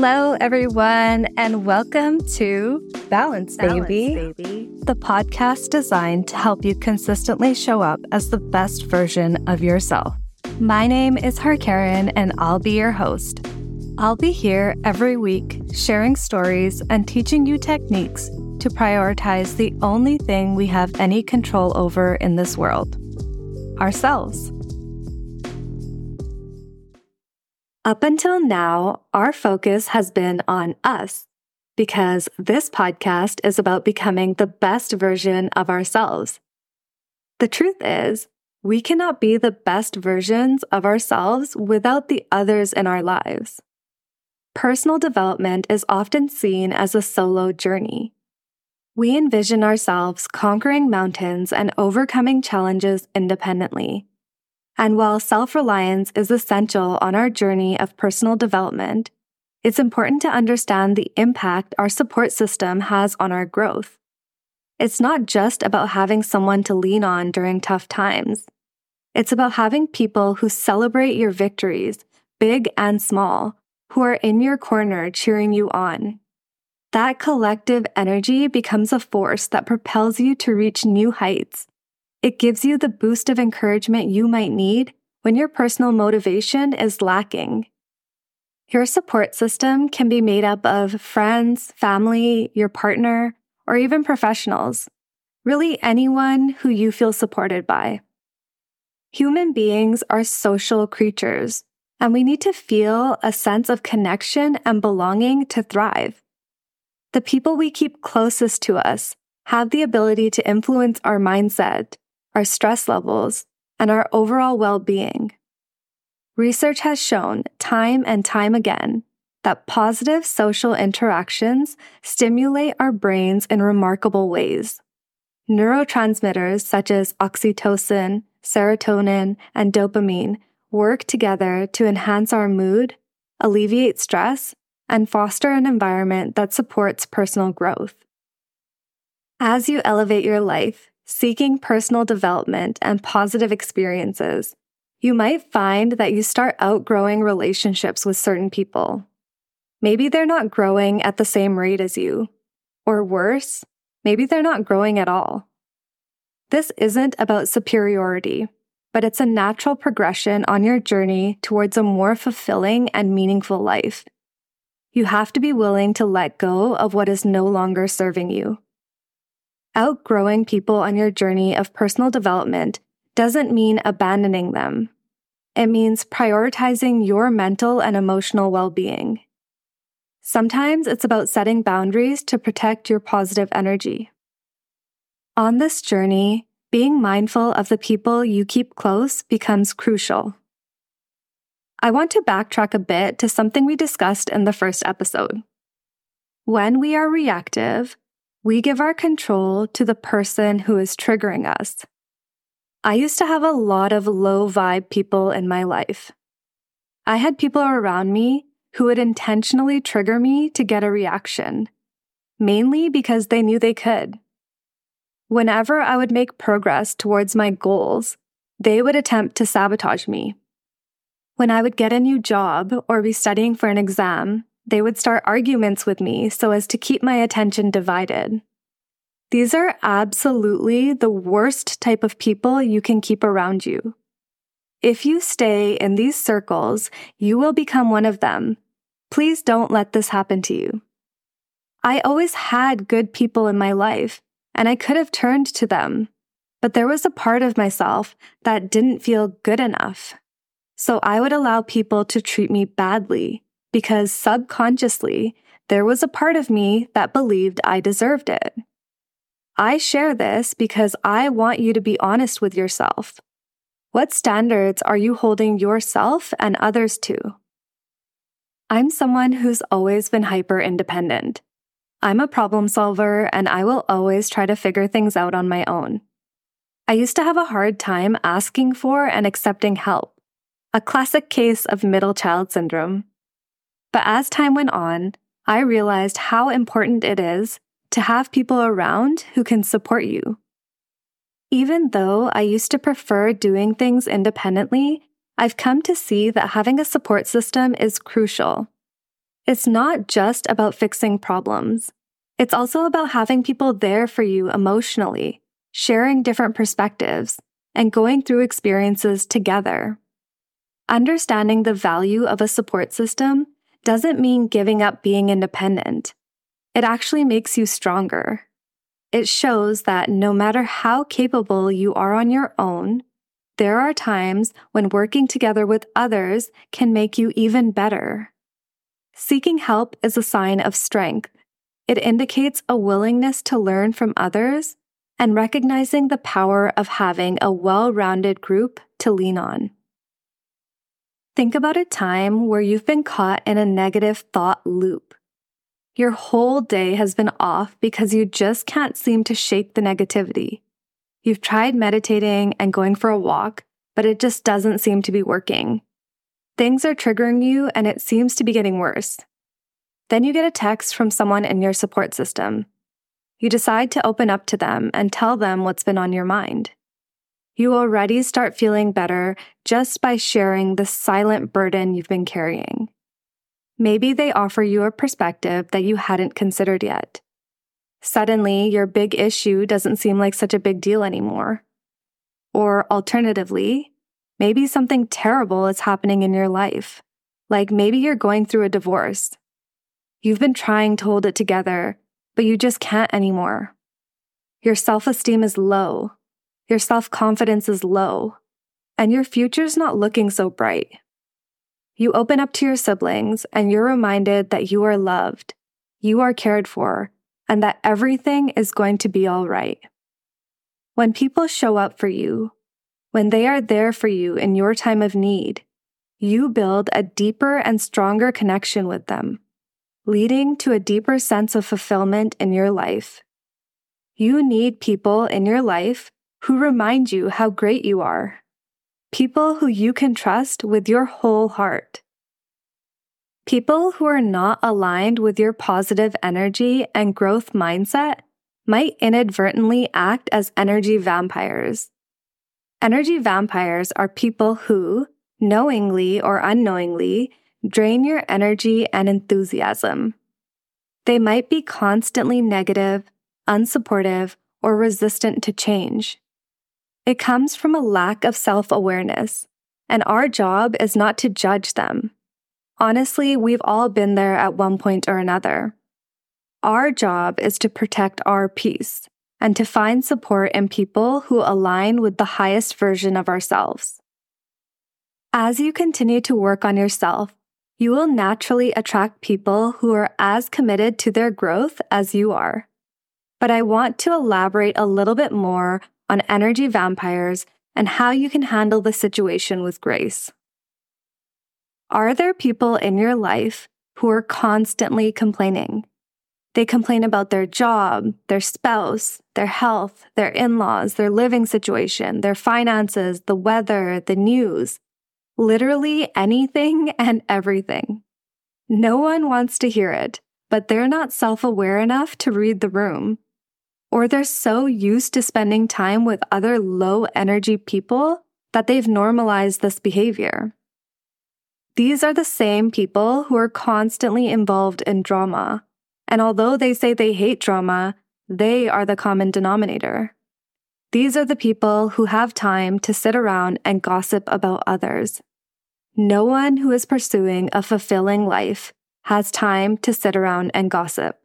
Hello, everyone, and welcome to Balance, Balance baby. baby, the podcast designed to help you consistently show up as the best version of yourself. My name is Harkaren, and I'll be your host. I'll be here every week sharing stories and teaching you techniques to prioritize the only thing we have any control over in this world ourselves. Up until now, our focus has been on us because this podcast is about becoming the best version of ourselves. The truth is, we cannot be the best versions of ourselves without the others in our lives. Personal development is often seen as a solo journey. We envision ourselves conquering mountains and overcoming challenges independently. And while self reliance is essential on our journey of personal development, it's important to understand the impact our support system has on our growth. It's not just about having someone to lean on during tough times. It's about having people who celebrate your victories, big and small, who are in your corner cheering you on. That collective energy becomes a force that propels you to reach new heights it gives you the boost of encouragement you might need when your personal motivation is lacking. Your support system can be made up of friends, family, your partner, or even professionals. Really, anyone who you feel supported by. Human beings are social creatures, and we need to feel a sense of connection and belonging to thrive. The people we keep closest to us have the ability to influence our mindset, our stress levels, and our overall well being. Research has shown time and time again that positive social interactions stimulate our brains in remarkable ways. Neurotransmitters such as oxytocin, serotonin, and dopamine work together to enhance our mood, alleviate stress, and foster an environment that supports personal growth. As you elevate your life, seeking personal development and positive experiences, you might find that you start outgrowing relationships with certain people. Maybe they're not growing at the same rate as you. Or worse, maybe they're not growing at all. This isn't about superiority, but it's a natural progression on your journey towards a more fulfilling and meaningful life. You have to be willing to let go of what is no longer serving you. Outgrowing people on your journey of personal development doesn't mean abandoning them. It means prioritizing your mental and emotional well being. Sometimes it's about setting boundaries to protect your positive energy. On this journey, being mindful of the people you keep close becomes crucial. I want to backtrack a bit to something we discussed in the first episode. When we are reactive, we give our control to the person who is triggering us. I used to have a lot of low vibe people in my life. I had people around me who would intentionally trigger me to get a reaction, mainly because they knew they could. Whenever I would make progress towards my goals, they would attempt to sabotage me. When I would get a new job or be studying for an exam, they would start arguments with me so as to keep my attention divided. These are absolutely the worst type of people you can keep around you. If you stay in these circles, you will become one of them. Please don't let this happen to you. I always had good people in my life, and I could have turned to them, but there was a part of myself that didn't feel good enough. So I would allow people to treat me badly because subconsciously, there was a part of me that believed I deserved it. I share this because I want you to be honest with yourself. What standards are you holding yourself and others to? I'm someone who's always been hyper independent. I'm a problem solver and I will always try to figure things out on my own. I used to have a hard time asking for and accepting help, a classic case of middle child syndrome. But as time went on, I realized how important it is to have people around who can support you. Even though I used to prefer doing things independently, I've come to see that having a support system is crucial. It's not just about fixing problems. It's also about having people there for you emotionally, sharing different perspectives, and going through experiences together. Understanding the value of a support system doesn't mean giving up being independent. It actually makes you stronger. It shows that no matter how capable you are on your own, there are times when working together with others can make you even better. Seeking help is a sign of strength. It indicates a willingness to learn from others and recognizing the power of having a well rounded group to lean on. Think about a time where you've been caught in a negative thought loop. Your whole day has been off because you just can't seem to shake the negativity. You've tried meditating and going for a walk, but it just doesn't seem to be working. Things are triggering you and it seems to be getting worse. Then you get a text from someone in your support system. You decide to open up to them and tell them what's been on your mind. You already start feeling better just by sharing the silent burden you've been carrying. Maybe they offer you a perspective that you hadn't considered yet. Suddenly, your big issue doesn't seem like such a big deal anymore. Or alternatively, maybe something terrible is happening in your life. Like maybe you're going through a divorce. You've been trying to hold it together, but you just can't anymore. Your self esteem is low. Your self confidence is low. And your future's not looking so bright. You open up to your siblings and you're reminded that you are loved, you are cared for, and that everything is going to be all right. When people show up for you, when they are there for you in your time of need, you build a deeper and stronger connection with them, leading to a deeper sense of fulfillment in your life. You need people in your life who remind you how great you are people who you can trust with your whole heart. People who are not aligned with your positive energy and growth mindset might inadvertently act as energy vampires. Energy vampires are people who, knowingly or unknowingly, drain your energy and enthusiasm. They might be constantly negative, unsupportive, or resistant to change. It comes from a lack of self awareness, and our job is not to judge them. Honestly, we've all been there at one point or another. Our job is to protect our peace and to find support in people who align with the highest version of ourselves. As you continue to work on yourself, you will naturally attract people who are as committed to their growth as you are. But I want to elaborate a little bit more on energy vampires and how you can handle the situation with grace. Are there people in your life who are constantly complaining? They complain about their job, their spouse, their health, their in laws, their living situation, their finances, the weather, the news, literally anything and everything. No one wants to hear it, but they're not self aware enough to read the room or they're so used to spending time with other low energy people that they've normalized this behavior. These are the same people who are constantly involved in drama. And although they say they hate drama, they are the common denominator. These are the people who have time to sit around and gossip about others. No one who is pursuing a fulfilling life has time to sit around and gossip.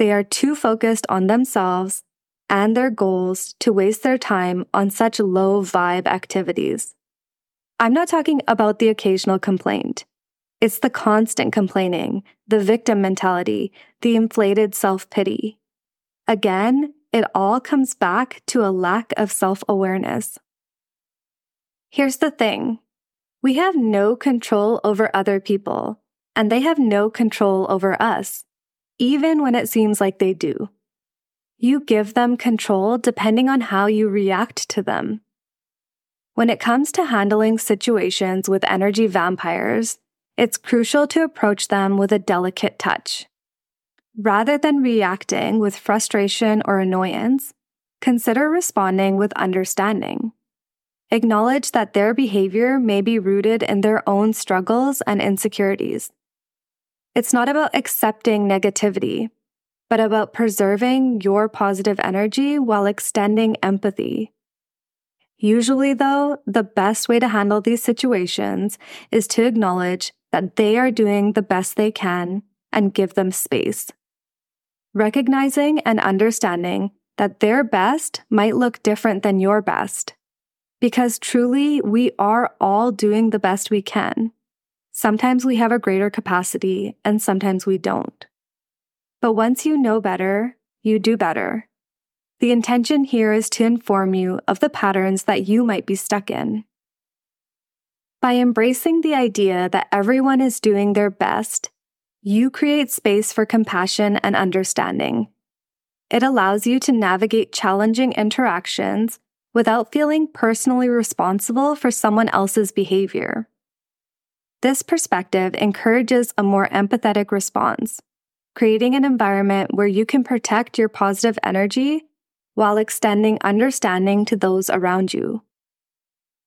They are too focused on themselves and their goals to waste their time on such low vibe activities. I'm not talking about the occasional complaint. It's the constant complaining, the victim mentality, the inflated self pity. Again, it all comes back to a lack of self awareness. Here's the thing we have no control over other people, and they have no control over us even when it seems like they do. You give them control depending on how you react to them. When it comes to handling situations with energy vampires, it's crucial to approach them with a delicate touch. Rather than reacting with frustration or annoyance, consider responding with understanding. Acknowledge that their behavior may be rooted in their own struggles and insecurities. It's not about accepting negativity, but about preserving your positive energy while extending empathy. Usually, though, the best way to handle these situations is to acknowledge that they are doing the best they can and give them space. Recognizing and understanding that their best might look different than your best. Because truly, we are all doing the best we can. Sometimes we have a greater capacity and sometimes we don't. But once you know better, you do better. The intention here is to inform you of the patterns that you might be stuck in. By embracing the idea that everyone is doing their best, you create space for compassion and understanding. It allows you to navigate challenging interactions without feeling personally responsible for someone else's behavior. This perspective encourages a more empathetic response, creating an environment where you can protect your positive energy while extending understanding to those around you.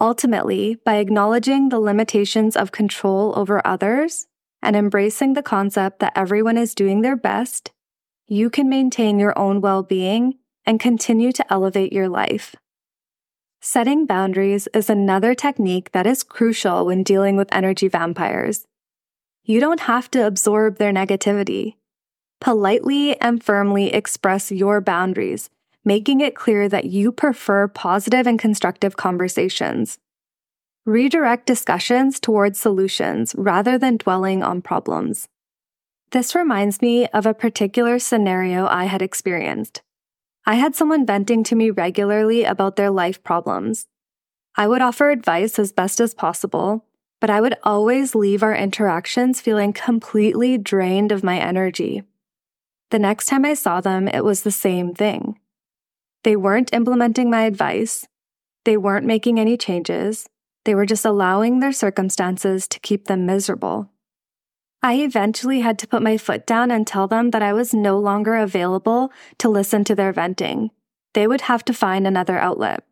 Ultimately, by acknowledging the limitations of control over others and embracing the concept that everyone is doing their best, you can maintain your own well being and continue to elevate your life. Setting boundaries is another technique that is crucial when dealing with energy vampires. You don't have to absorb their negativity. Politely and firmly express your boundaries, making it clear that you prefer positive and constructive conversations. Redirect discussions towards solutions rather than dwelling on problems. This reminds me of a particular scenario I had experienced. I had someone venting to me regularly about their life problems. I would offer advice as best as possible, but I would always leave our interactions feeling completely drained of my energy. The next time I saw them, it was the same thing. They weren't implementing my advice, they weren't making any changes, they were just allowing their circumstances to keep them miserable. I eventually had to put my foot down and tell them that I was no longer available to listen to their venting. They would have to find another outlet.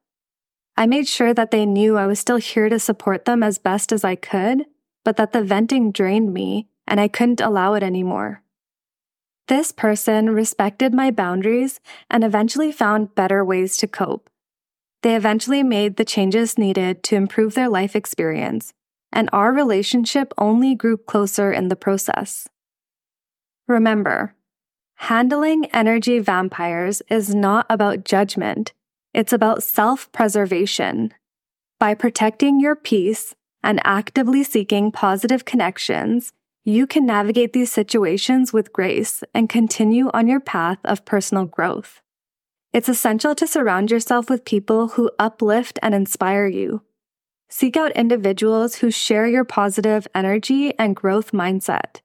I made sure that they knew I was still here to support them as best as I could, but that the venting drained me and I couldn't allow it anymore. This person respected my boundaries and eventually found better ways to cope. They eventually made the changes needed to improve their life experience and our relationship only grew closer in the process. Remember, handling energy vampires is not about judgment, it's about self preservation. By protecting your peace and actively seeking positive connections, you can navigate these situations with grace and continue on your path of personal growth. It's essential to surround yourself with people who uplift and inspire you, Seek out individuals who share your positive energy and growth mindset.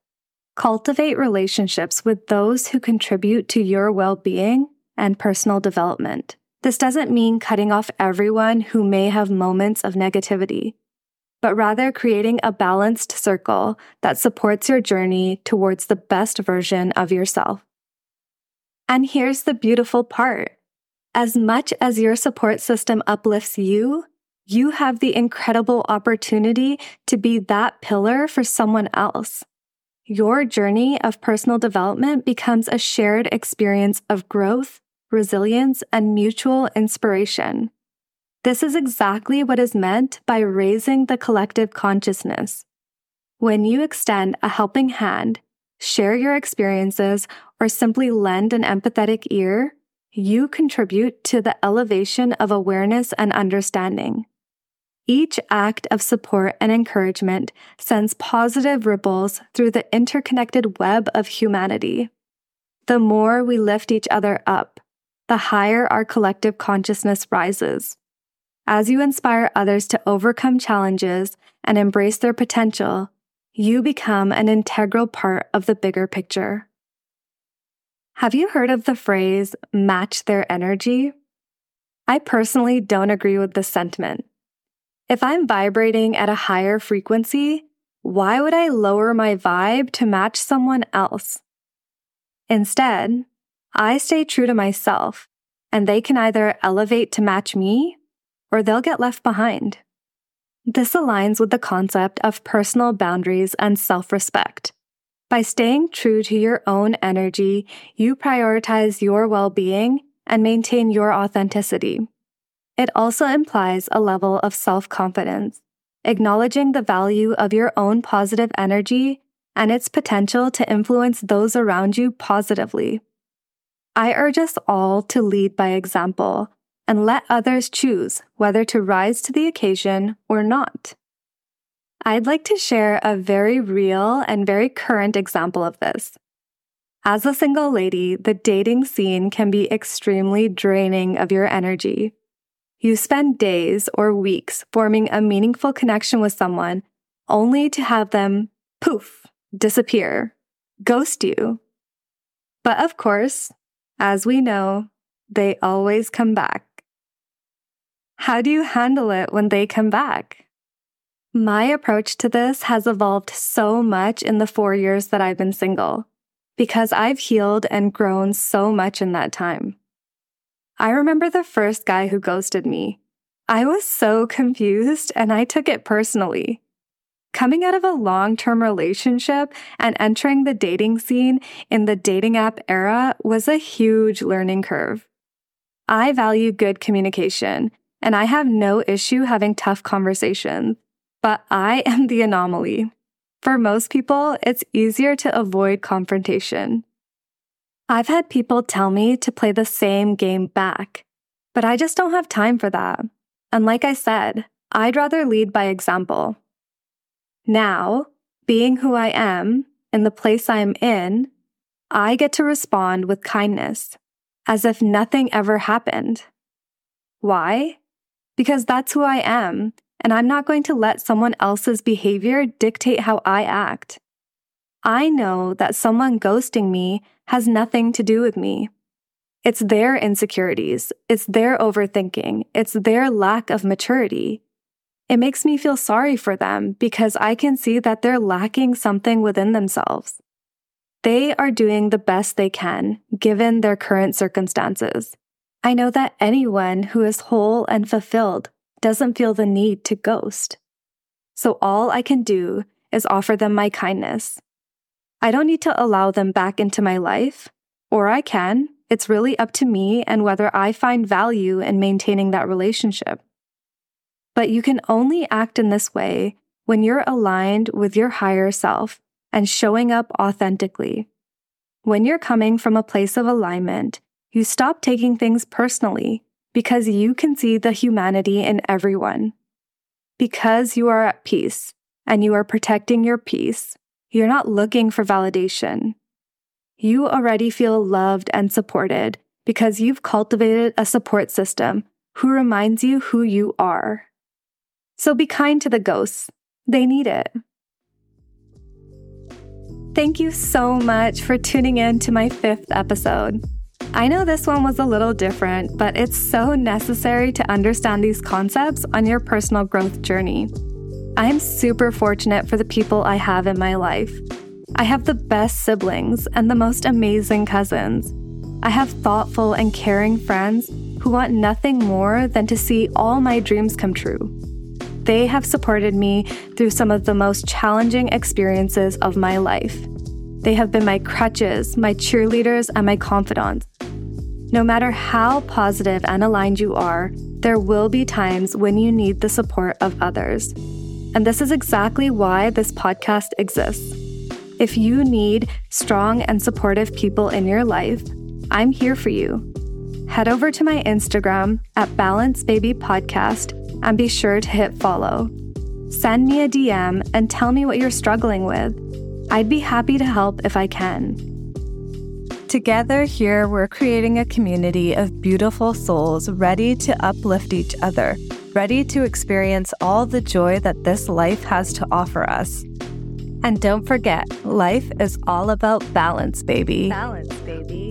Cultivate relationships with those who contribute to your well being and personal development. This doesn't mean cutting off everyone who may have moments of negativity, but rather creating a balanced circle that supports your journey towards the best version of yourself. And here's the beautiful part as much as your support system uplifts you, you have the incredible opportunity to be that pillar for someone else. Your journey of personal development becomes a shared experience of growth, resilience, and mutual inspiration. This is exactly what is meant by raising the collective consciousness. When you extend a helping hand, share your experiences, or simply lend an empathetic ear, you contribute to the elevation of awareness and understanding. Each act of support and encouragement sends positive ripples through the interconnected web of humanity. The more we lift each other up, the higher our collective consciousness rises. As you inspire others to overcome challenges and embrace their potential, you become an integral part of the bigger picture. Have you heard of the phrase match their energy? I personally don't agree with this sentiment. If I'm vibrating at a higher frequency, why would I lower my vibe to match someone else? Instead, I stay true to myself, and they can either elevate to match me or they'll get left behind. This aligns with the concept of personal boundaries and self respect. By staying true to your own energy, you prioritize your well being and maintain your authenticity. It also implies a level of self confidence, acknowledging the value of your own positive energy and its potential to influence those around you positively. I urge us all to lead by example and let others choose whether to rise to the occasion or not. I'd like to share a very real and very current example of this. As a single lady, the dating scene can be extremely draining of your energy. You spend days or weeks forming a meaningful connection with someone only to have them poof, disappear, ghost you. But of course, as we know, they always come back. How do you handle it when they come back? My approach to this has evolved so much in the four years that I've been single because I've healed and grown so much in that time. I remember the first guy who ghosted me. I was so confused and I took it personally. Coming out of a long term relationship and entering the dating scene in the dating app era was a huge learning curve. I value good communication and I have no issue having tough conversations but I am the anomaly. For most people, it's easier to avoid confrontation. I've had people tell me to play the same game back, but I just don't have time for that. And like I said, I'd rather lead by example. Now, being who I am, in the place I'm in, I get to respond with kindness, as if nothing ever happened. Why? Because that's who I am, and I'm not going to let someone else's behavior dictate how I act. I know that someone ghosting me has nothing to do with me. It's their insecurities, it's their overthinking, it's their lack of maturity. It makes me feel sorry for them because I can see that they're lacking something within themselves. They are doing the best they can given their current circumstances. I know that anyone who is whole and fulfilled doesn't feel the need to ghost. So all I can do is offer them my kindness. I don't need to allow them back into my life, or I can. It's really up to me and whether I find value in maintaining that relationship. But you can only act in this way when you're aligned with your higher self and showing up authentically. When you're coming from a place of alignment, you stop taking things personally because you can see the humanity in everyone. Because you are at peace and you are protecting your peace, you're not looking for validation. You already feel loved and supported because you've cultivated a support system who reminds you who you are. So be kind to the ghosts. They need it. Thank you so much for tuning in to my fifth episode. I know this one was a little different, but it's so necessary to understand these concepts on your personal growth journey. I'm super fortunate for the people I have in my life. I have the best siblings and the most amazing cousins. I have thoughtful and caring friends who want nothing more than to see all my dreams come true. They have supported me through some of the most challenging experiences of my life. They have been my crutches, my cheerleaders, and my confidants. No matter how positive and aligned you are, there will be times when you need the support of others. And this is exactly why this podcast exists. If you need strong and supportive people in your life, I'm here for you. Head over to my Instagram at Balance Baby Podcast and be sure to hit follow. Send me a DM and tell me what you're struggling with. I'd be happy to help if I can. Together, here we're creating a community of beautiful souls ready to uplift each other, ready to experience all the joy that this life has to offer us. And don't forget, life is all about balance, baby. Balance, baby.